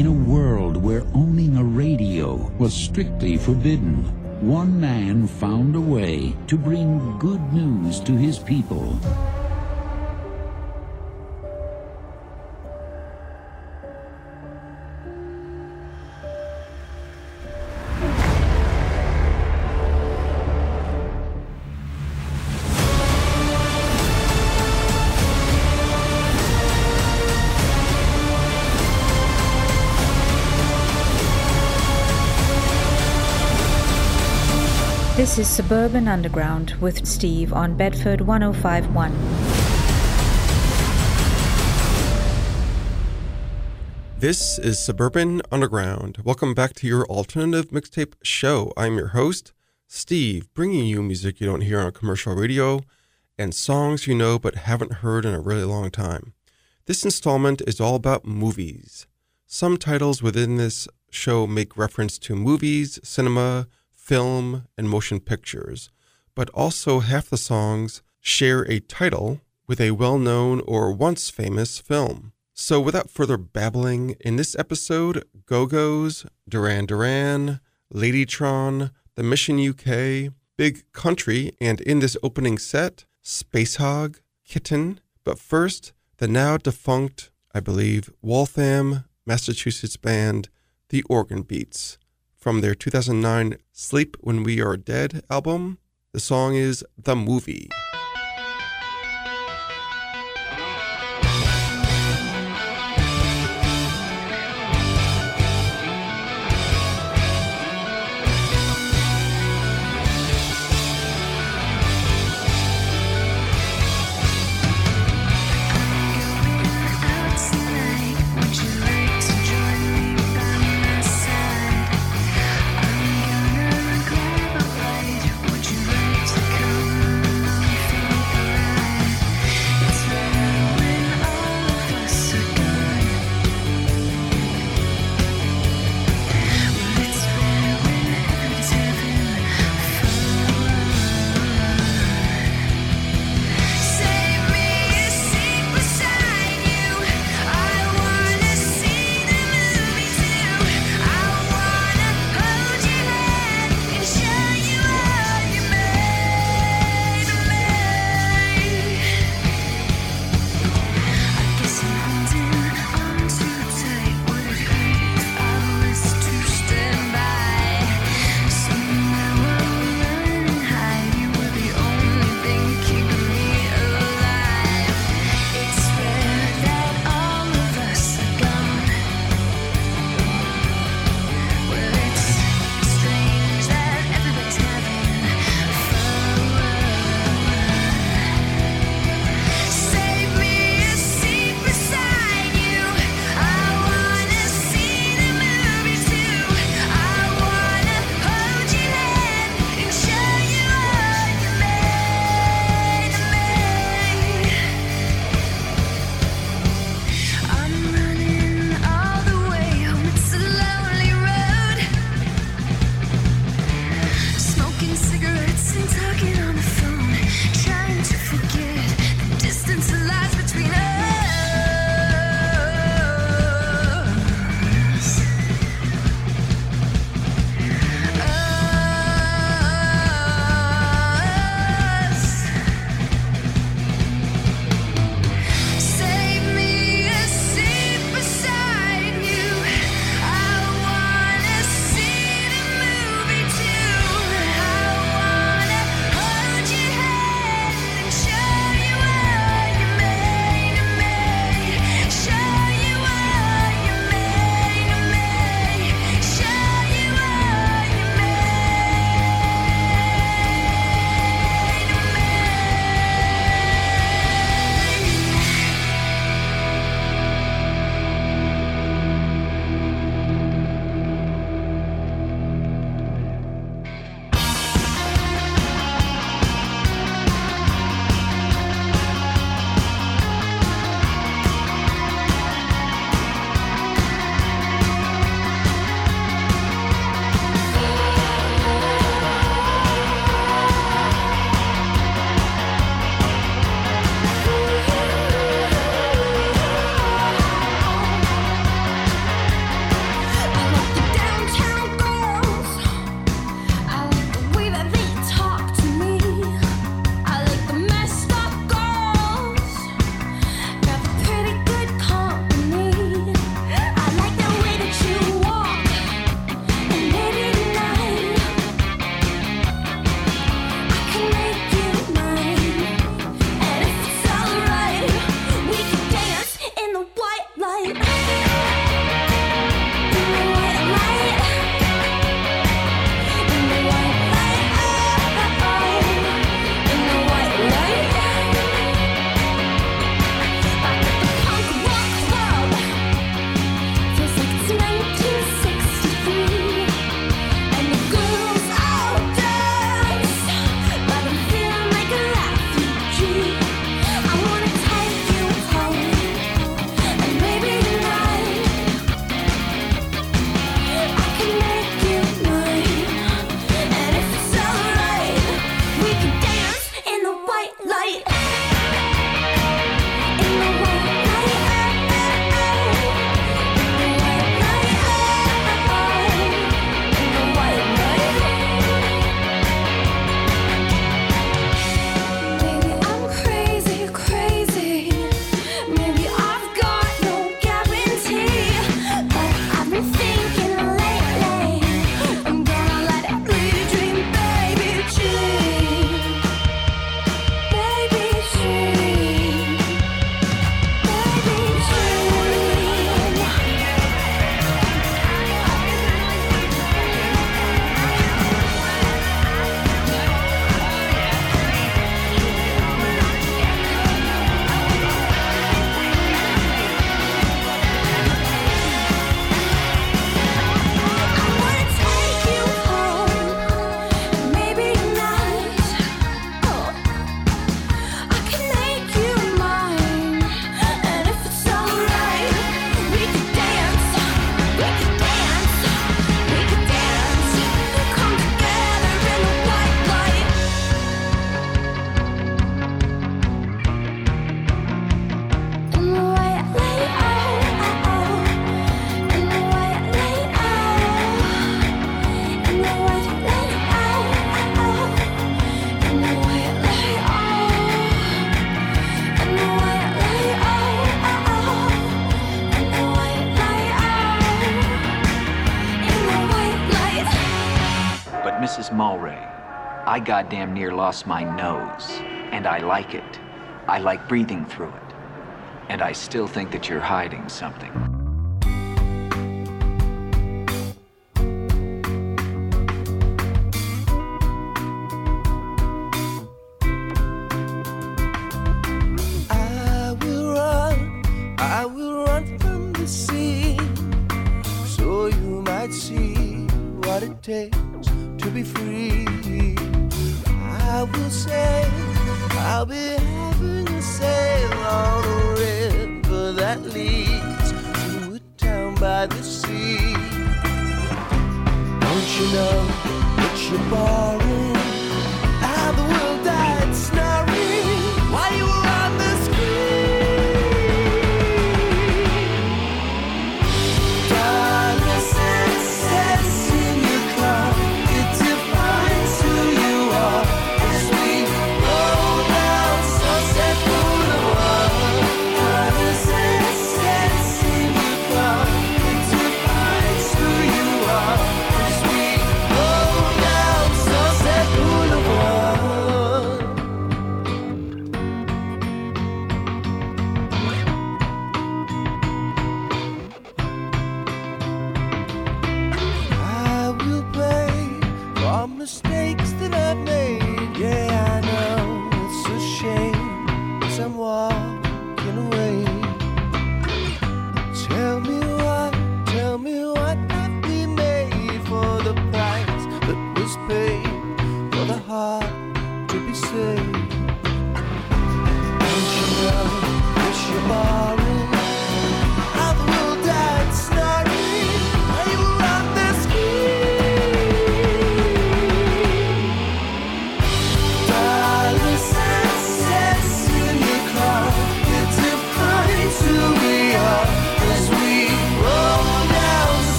In a world where owning a radio was strictly forbidden, one man found a way to bring good news to his people. This is Suburban Underground with Steve on Bedford 1051. This is Suburban Underground. Welcome back to your alternative mixtape show. I'm your host, Steve, bringing you music you don't hear on commercial radio and songs you know but haven't heard in a really long time. This installment is all about movies. Some titles within this show make reference to movies, cinema, film, and motion pictures, but also half the songs share a title with a well known or once famous film. So, without further babbling, in this episode, Go-Go's, Duran Duran, Ladytron, The Mission UK, Big Country, and in this opening set, Spacehog, Kitten, but first, the now defunct, I believe, Waltham, Massachusetts band, The Organ Beats from their 2009 Sleep When We Are Dead album. The song is The Movie. Near lost my nose, and I like it. I like breathing through it. And I still think that you're hiding something.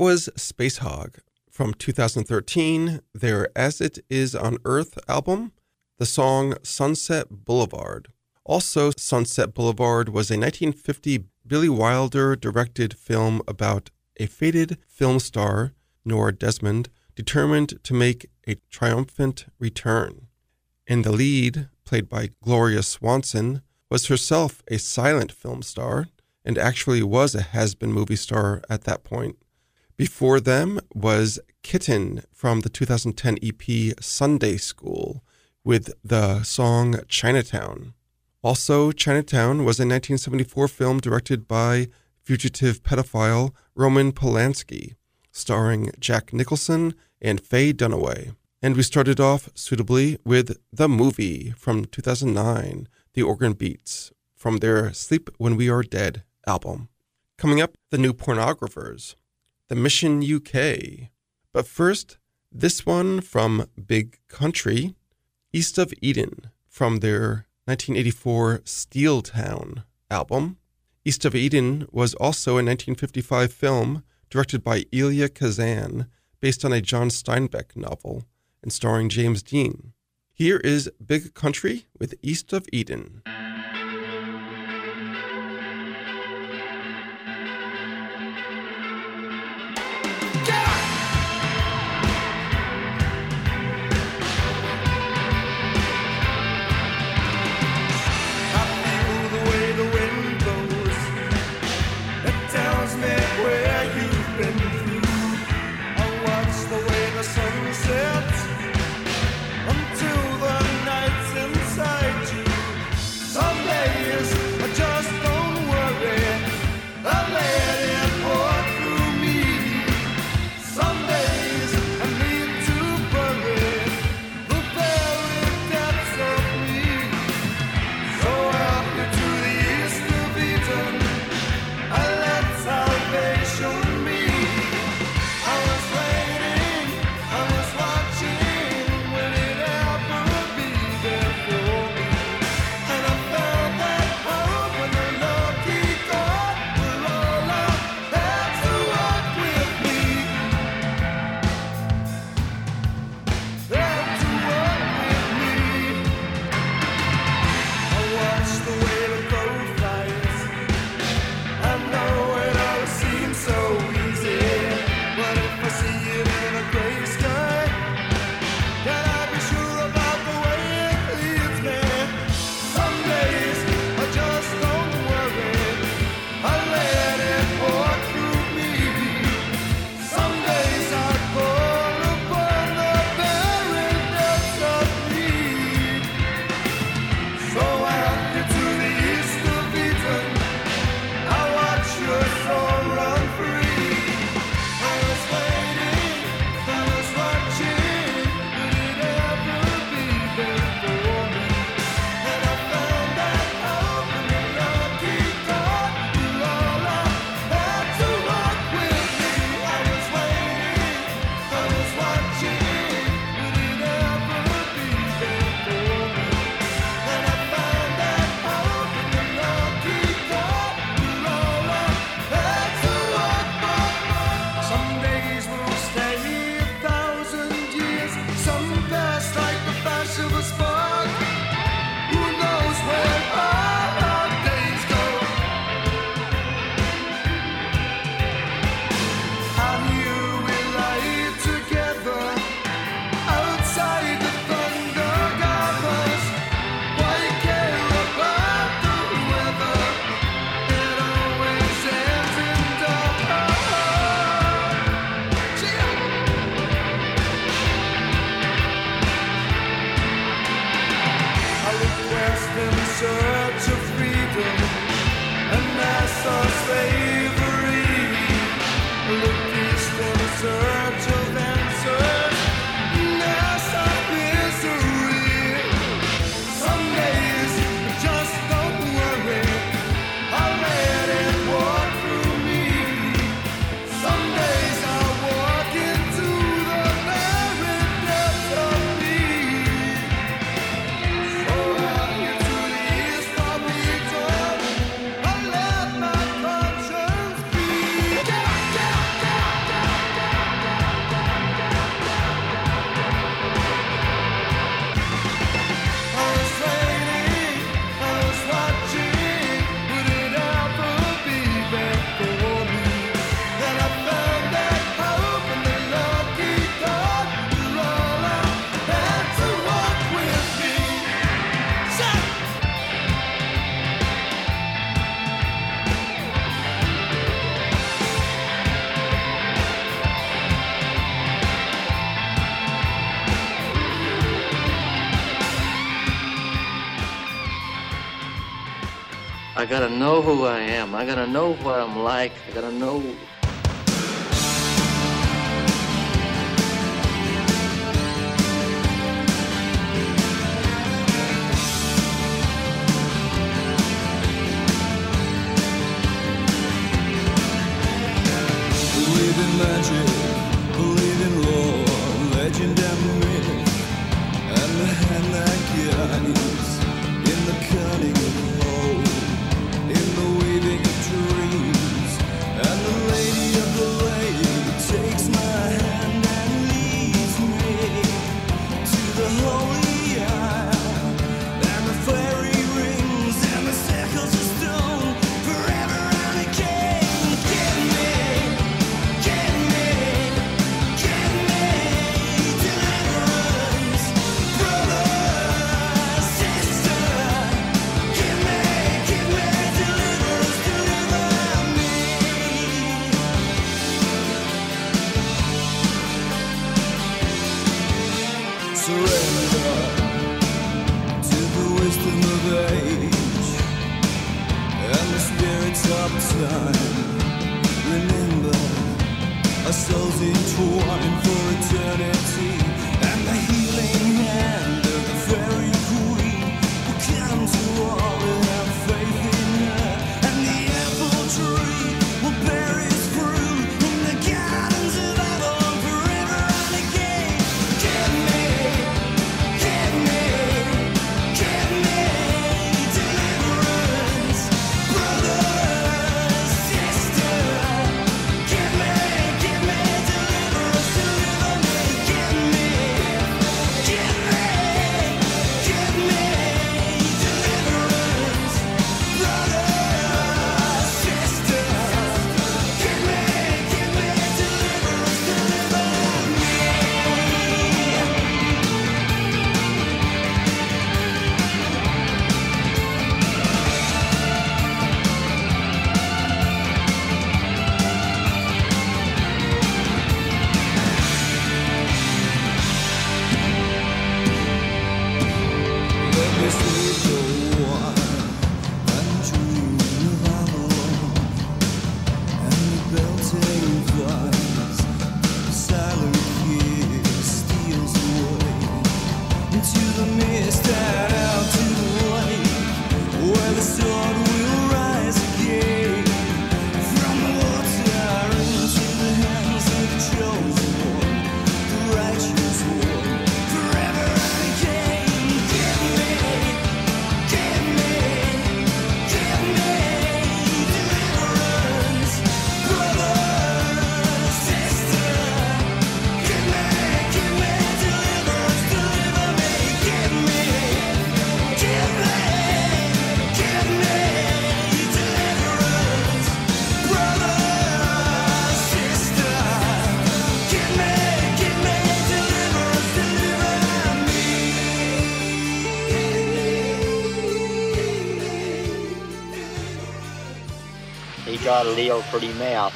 Was Spacehog from 2013, their As It Is on Earth album, the song Sunset Boulevard. Also, Sunset Boulevard was a 1950 Billy Wilder directed film about a faded film star, Norma Desmond, determined to make a triumphant return. And the lead, played by Gloria Swanson, was herself a silent film star and actually was a has been movie star at that point. Before them was Kitten from the 2010 EP Sunday School with the song Chinatown. Also, Chinatown was a 1974 film directed by fugitive pedophile Roman Polanski, starring Jack Nicholson and Faye Dunaway. And we started off suitably with The Movie from 2009, The Organ Beats, from their Sleep When We Are Dead album. Coming up, The New Pornographers, The Mission UK. But first, this one from Big Country, East of Eden, from their 1984 Steeltown album. East of Eden was also a 1955 film directed by Elia Kazan based on a John Steinbeck novel. and starring James Dean. Here is Big Country with East of Eden. sure. Gotta know who I am. I gotta know what I'm like. I gotta know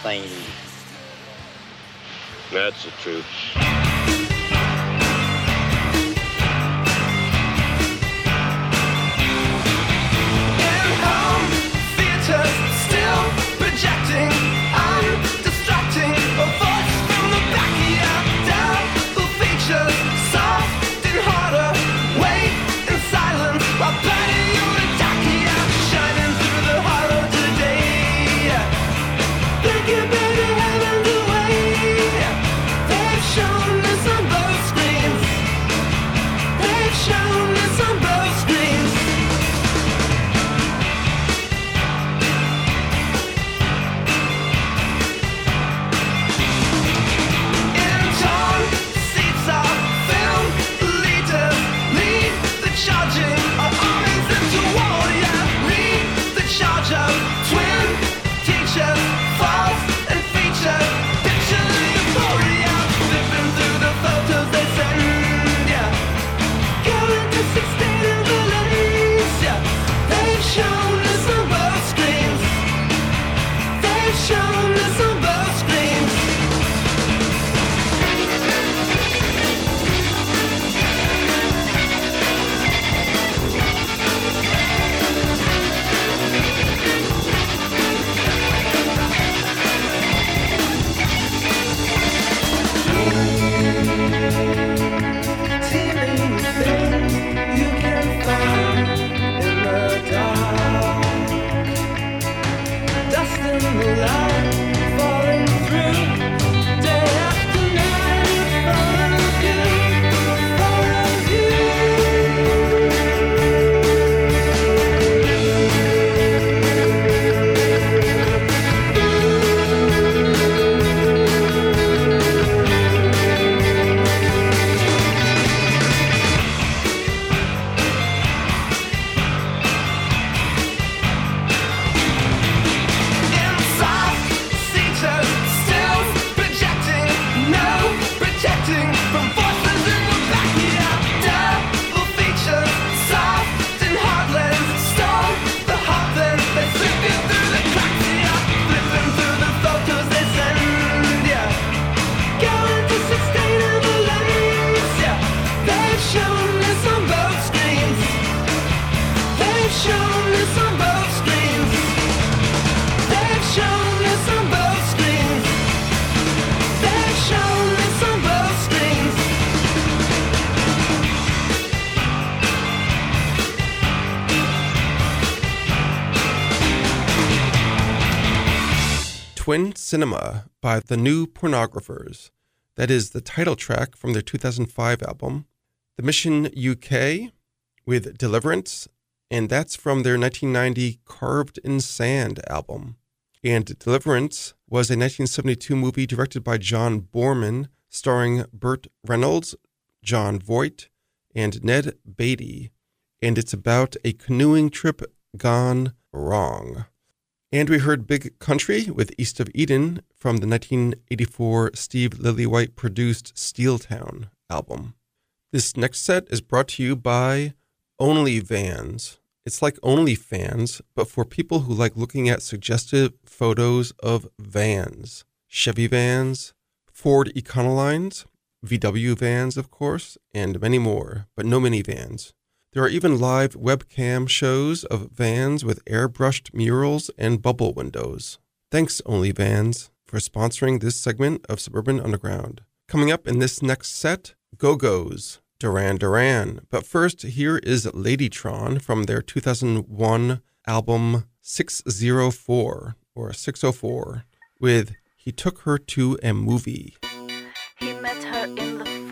淡一 Cinema by the New Pornographers. That is the title track from their 2005 album. The Mission UK with Deliverance, and that's from their 1990 Carved in Sand album. And Deliverance was a 1972 movie directed by John Boorman, starring Burt Reynolds, Jon Voight, and Ned Beatty. And it's about a canoeing trip gone wrong. And we heard Big Country with East of Eden from the 1984 Steve Lillywhite produced Steeltown album. This next set is brought to you by Only Vans. It's like OnlyFans, but for people who like looking at suggestive photos of vans. Chevy vans, Ford Econolines, VW vans, of course, and many more, but no minivans. There are even live webcam shows of vans with airbrushed murals and bubble windows. Thanks, Only Vans, for sponsoring this segment of Suburban Underground. Coming up in this next set, Go-Go's, Duran Duran. But first, here is Ladytron from their 2001 album 604 or 604 with He Took Her to a Movie. He met her in the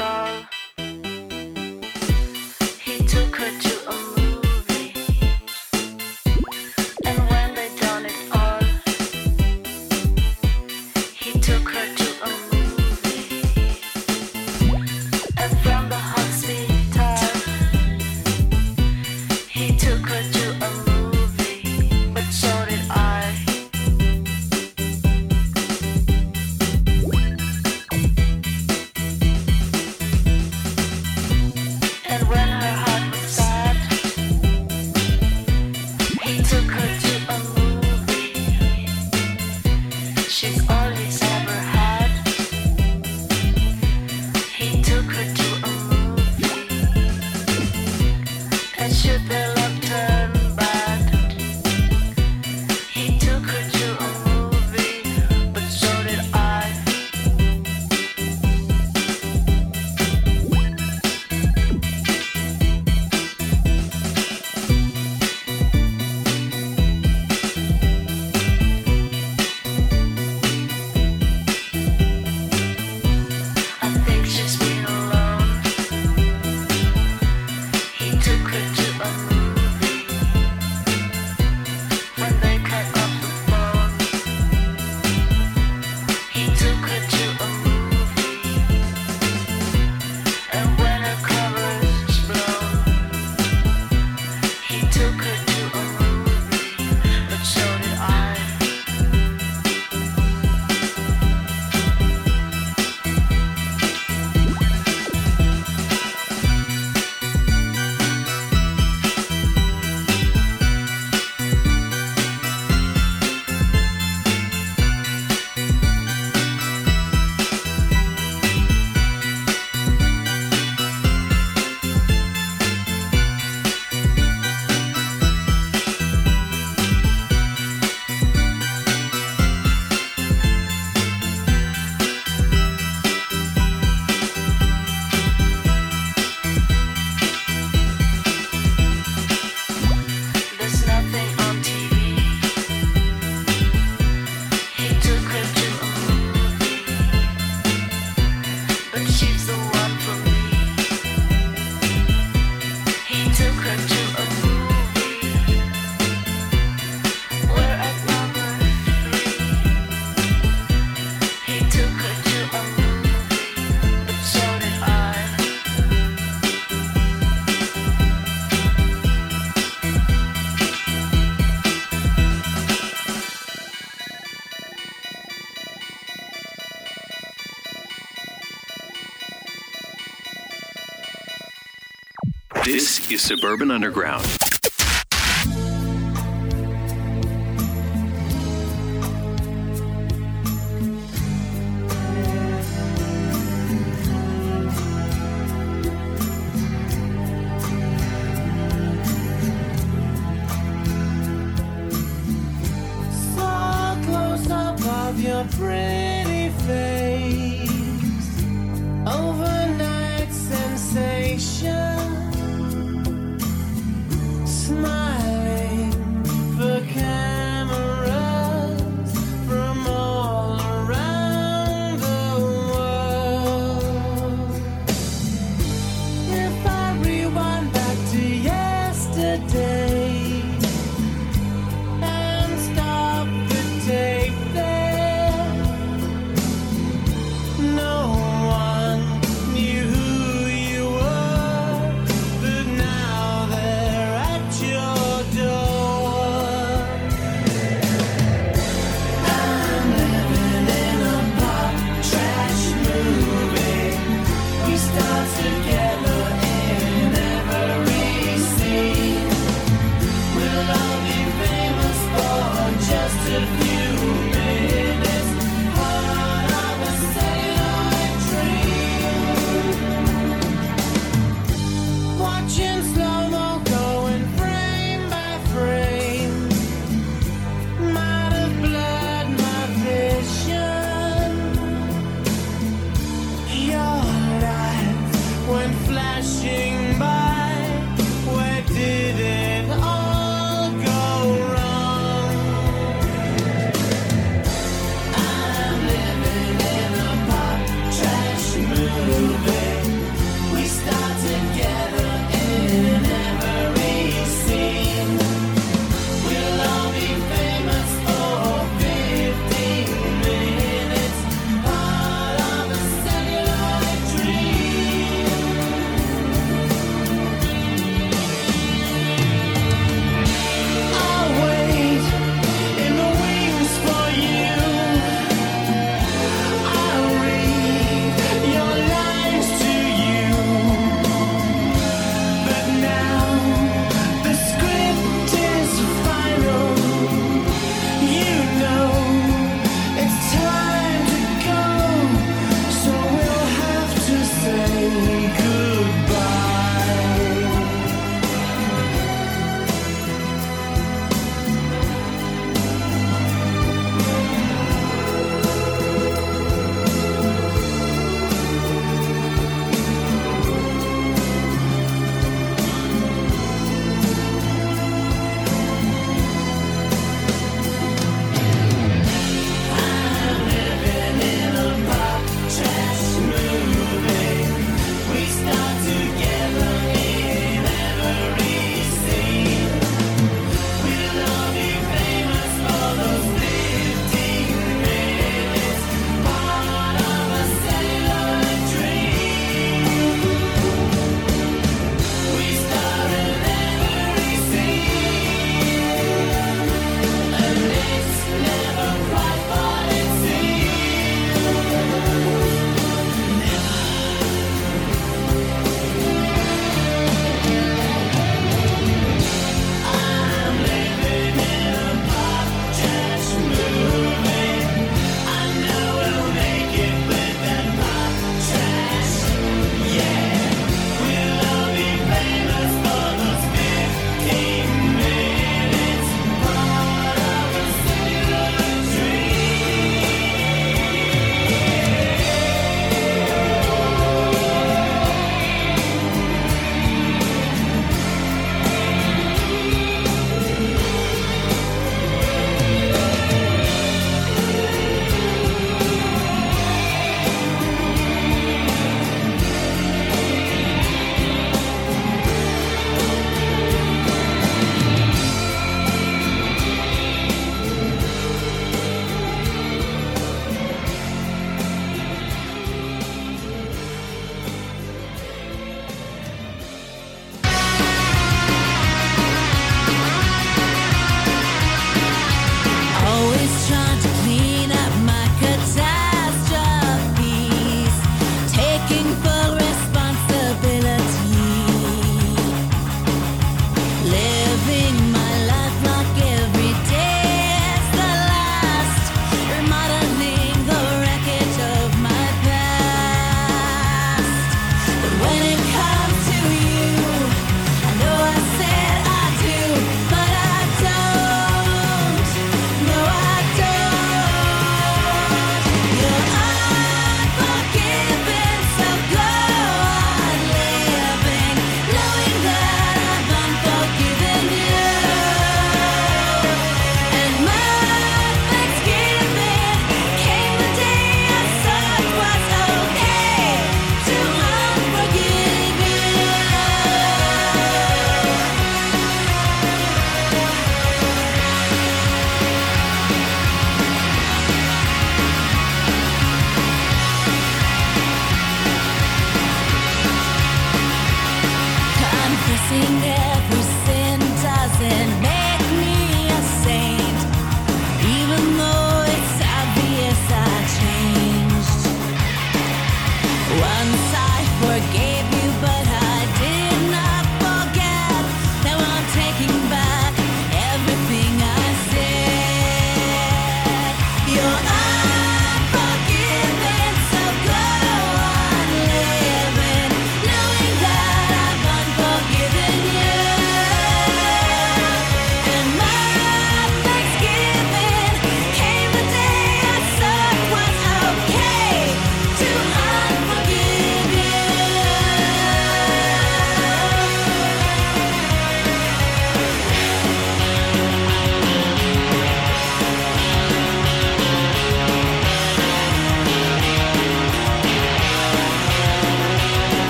Suburban Underground.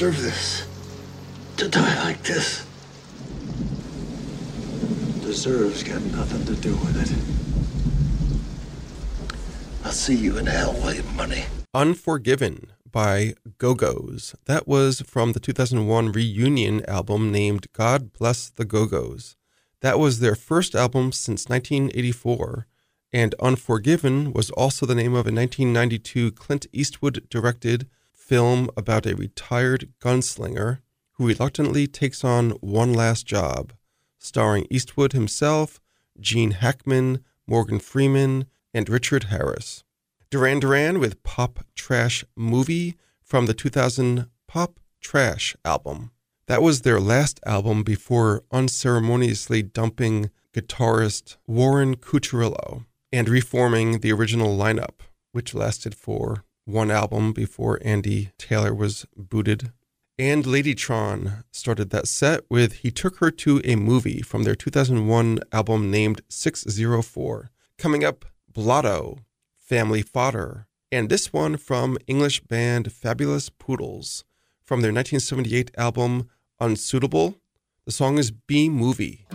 Deserve this. To die like this. Deserves got nothing to do with it. I'll see you in hell, William Munny. Unforgiven by Go-Go's. That was from the 2001 reunion album named God Bless the Go-Go's. That was their first album since 1984, and Unforgiven was also the name of a 1992 Clint Eastwood directed film about a retired gunslinger who reluctantly takes on one last job, starring Eastwood himself, Gene Hackman, Morgan Freeman, and Richard Harris. Duran Duran with Pop Trash Movie from the 2000 Pop Trash album. That was their last album before unceremoniously dumping guitarist Warren Cuccurullo and reforming the original lineup, which lasted for one album before Andy Taylor was booted. And Ladytron started that set with He Took Her to a Movie from their 2001 album named 604. Coming up, Blotto, Family Fodder, and this one from English band Fabulous Poodles from their 1978 album Unsuitable. The song is B Movie.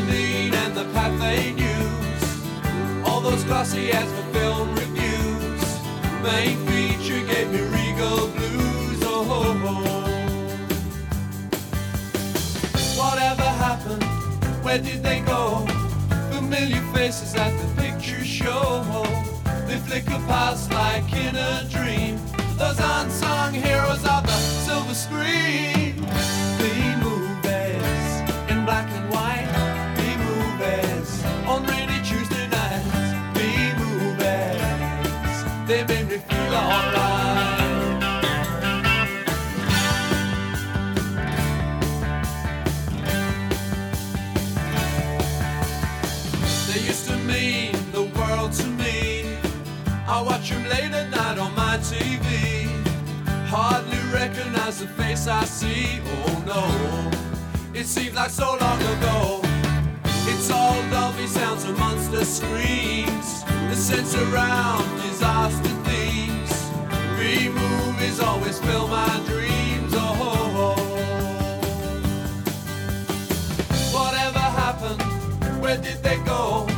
Through and the Pathé News. All those glossy ads for film reviews. Main feature gave me regal blues, oh ho ho. Whatever happened? Where did they go? Familiar faces at the picture show. They flicker past like in a dream. Those unsung heroes of the silver screen. I watch them late at night on my TV. Hardly recognize the face I see. Oh no, it seems like so long ago. It's all Dolby sounds and monster screams. The Sensurround disaster themes. B movies always fill my dreams. Oh, whatever happened? Where did they go?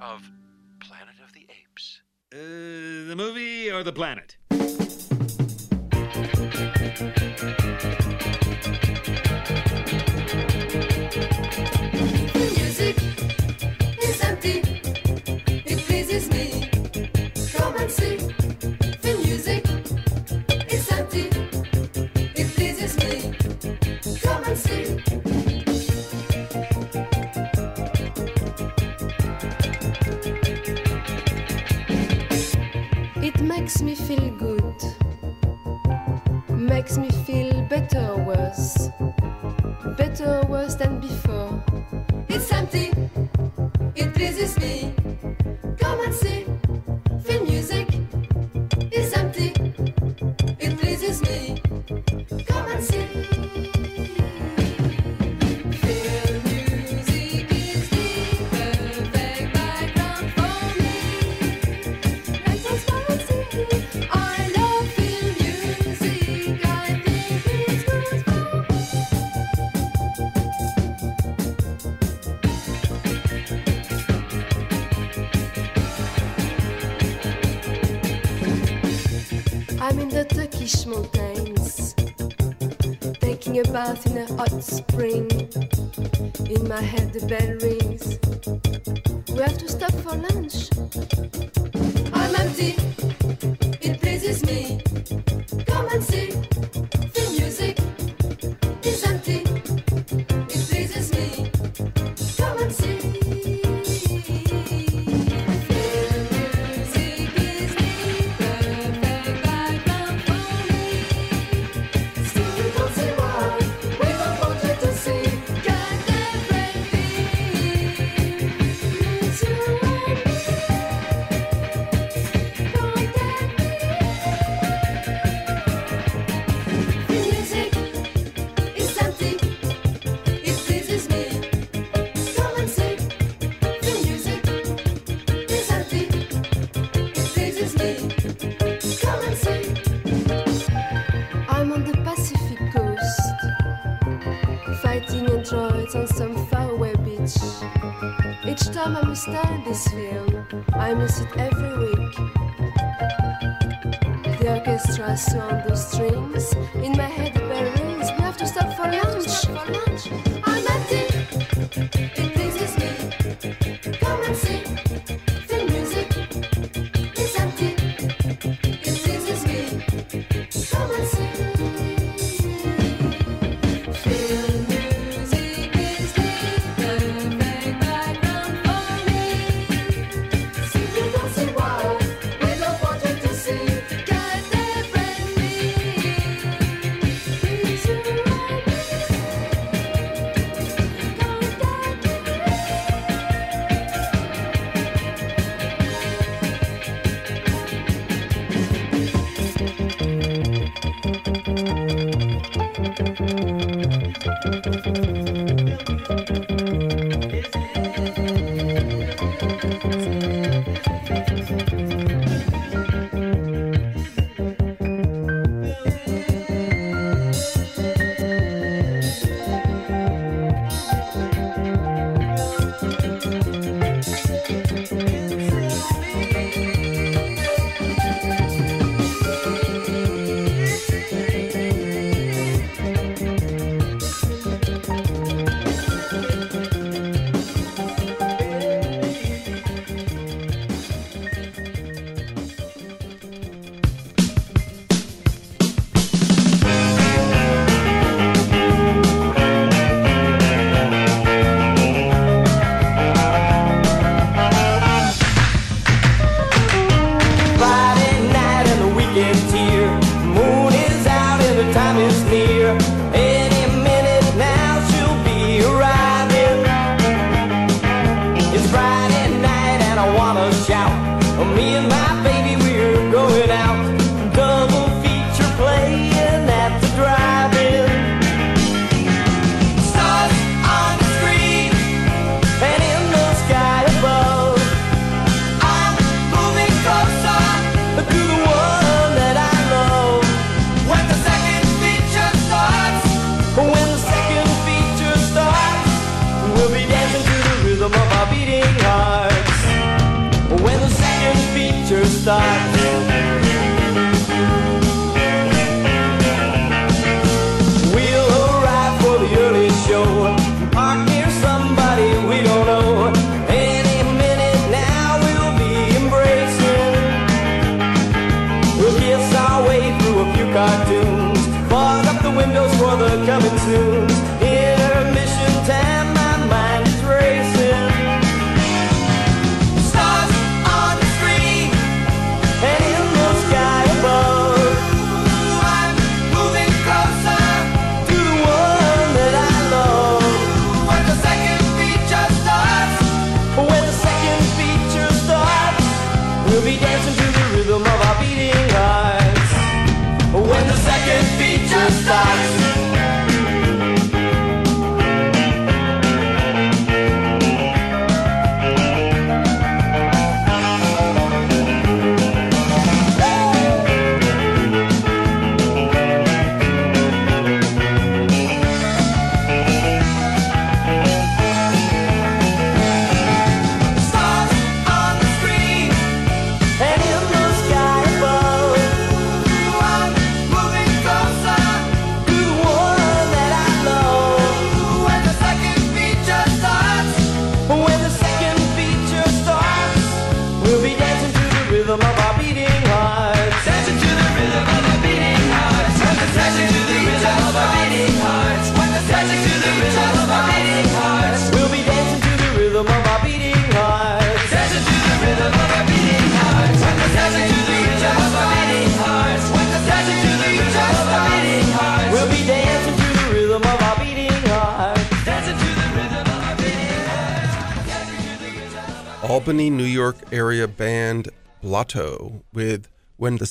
Of Planet of the Apes? Uh, the movie or the planet? I'm in the Turkish mountains, taking a bath in a hot spring. In my head, the bell rings. We have to stop for lunch. I'm empty. understand this view. I miss it every week. The orchestra swung those strings in my head.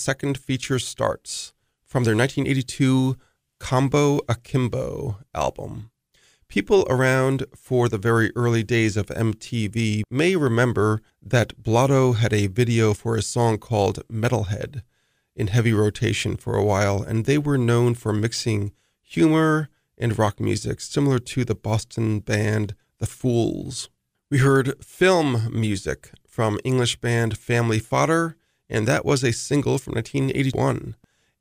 Second Feature Starts from their 1982 Combo Akimbo album. People around for the very early days of MTV may remember that Blotto had a video for a song called Metalhead in heavy rotation for a while, and they were known for mixing humor and rock music, similar to the Boston band The Fools. We heard film music from English band Family Fodder, and that was a single from 1981.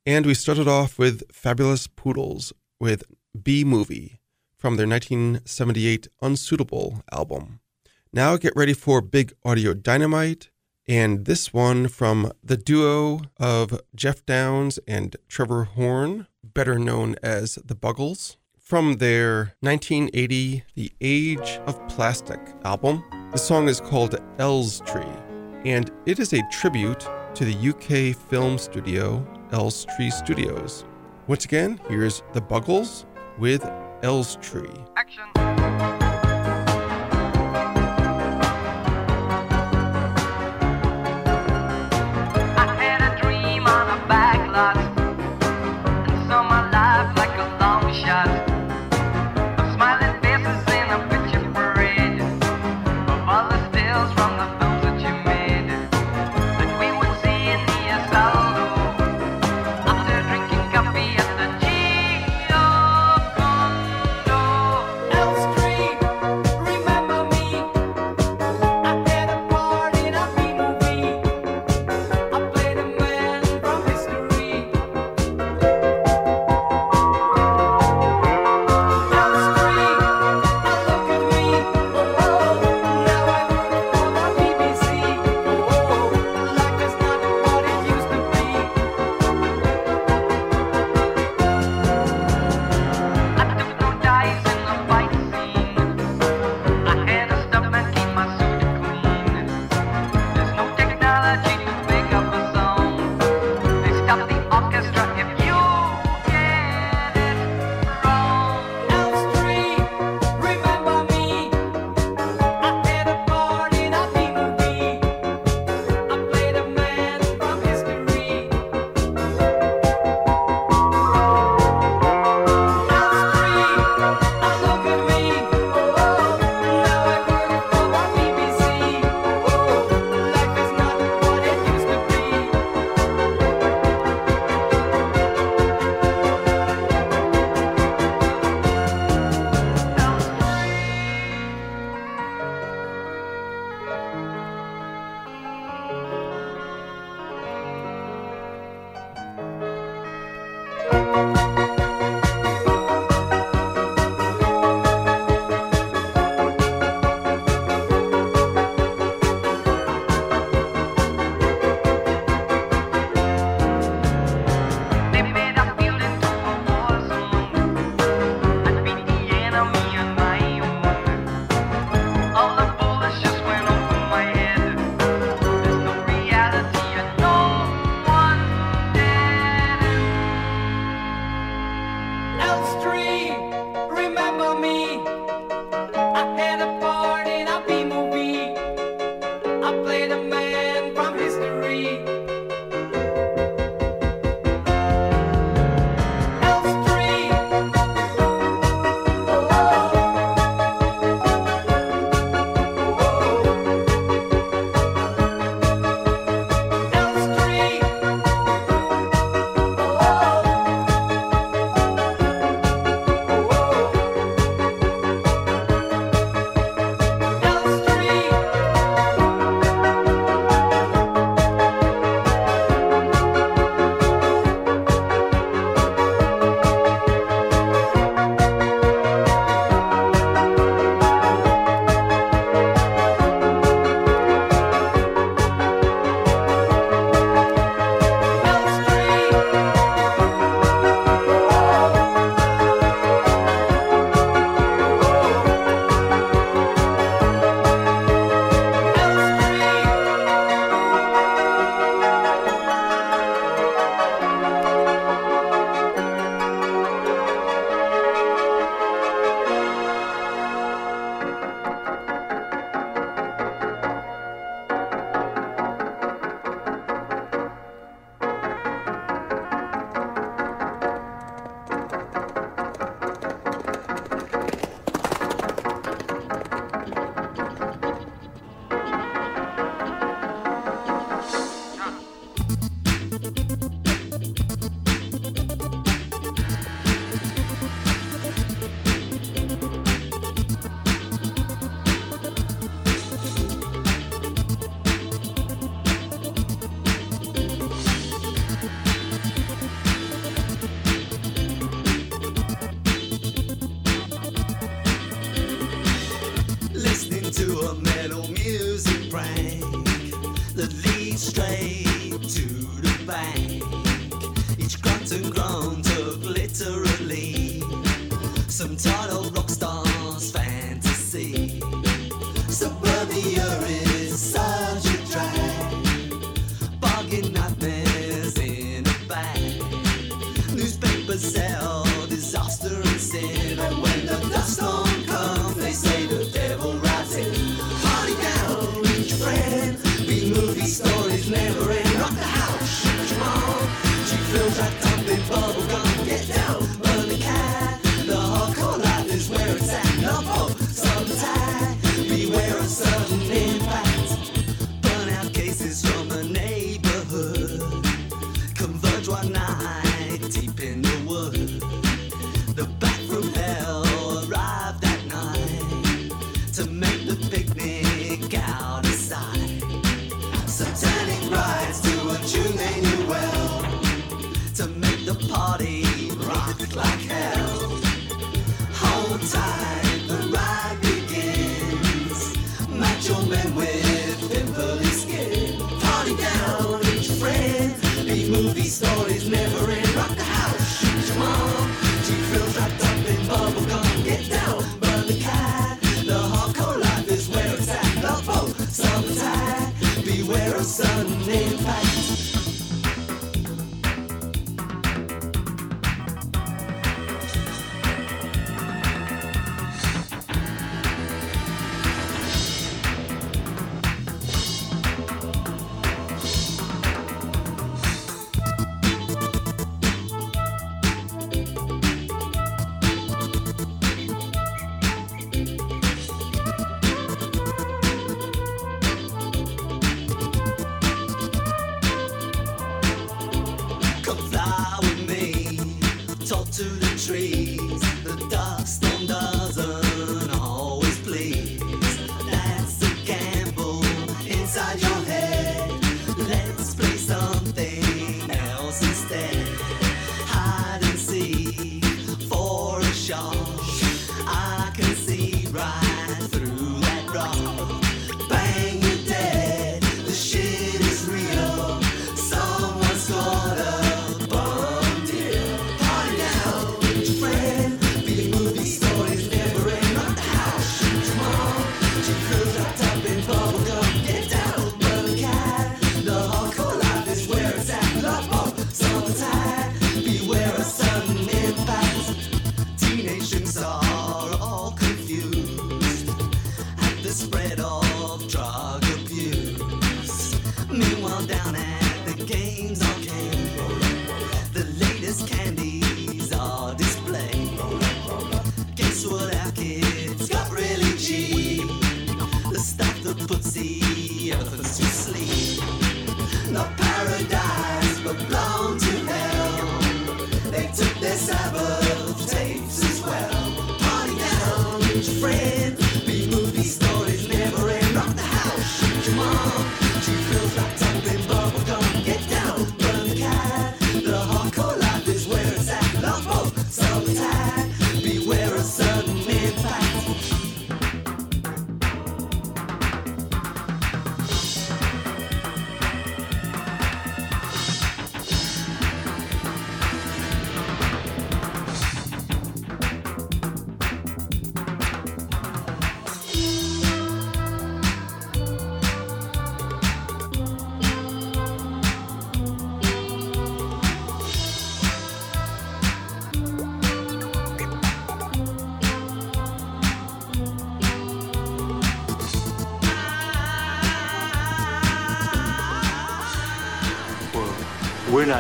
And we started off with Fabulous Poodles with B Movie from their 1978 Unsuitable album. Now get ready for Big Audio Dynamite and this one from the duo of Geoff Downes and Trevor Horn, better known as the Buggles, from their 1980 The Age of Plastic album. The song is called Elstree, and it is a tribute to the UK film studio Elstree Studios. Once again, here's the Buggles with Elstree. I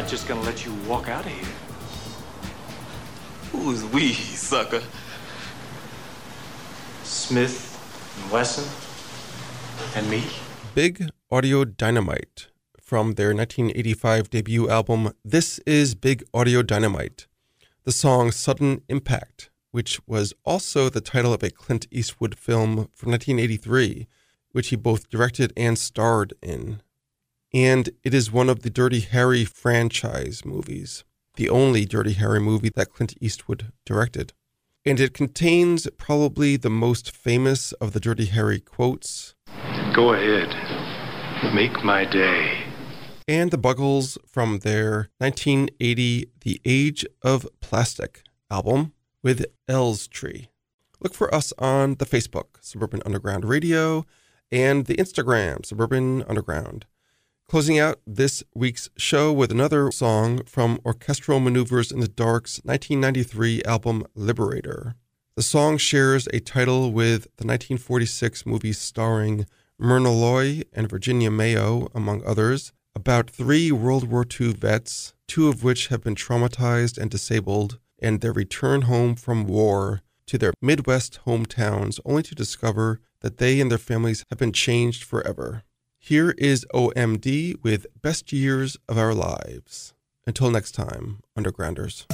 not just gonna let you walk out of here. Who's we, sucker? Smith and Wesson and me. Big Audio Dynamite from their 1985 debut album, This is Big Audio Dynamite. The song Sudden Impact, which was also the title of a Clint Eastwood film from 1983, which he both directed and starred in and it is one of the Dirty Harry franchise movies, the only Dirty Harry movie that Clint Eastwood directed. And it contains probably the most famous of the Dirty Harry quotes Go ahead, make my day. And the Buggles from their 1980 The Age of Plastic album with Elstree. Look for us on the Facebook, Suburban Underground Radio, and the Instagram, Suburban Underground. Closing out this week's show with another song from Orchestral Manoeuvres in the Dark's 1993 album Liberator. The song shares a title with the 1946 movie starring Myrna Loy and Virginia Mayo, among others, about three World War II vets, two of which have been traumatized and disabled, and their return home from war to their Midwest hometowns only to discover that they and their families have been changed forever. Here is OMD with Best Years of Our Lives. Until next time, Undergrounders.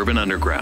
Suburban Underground.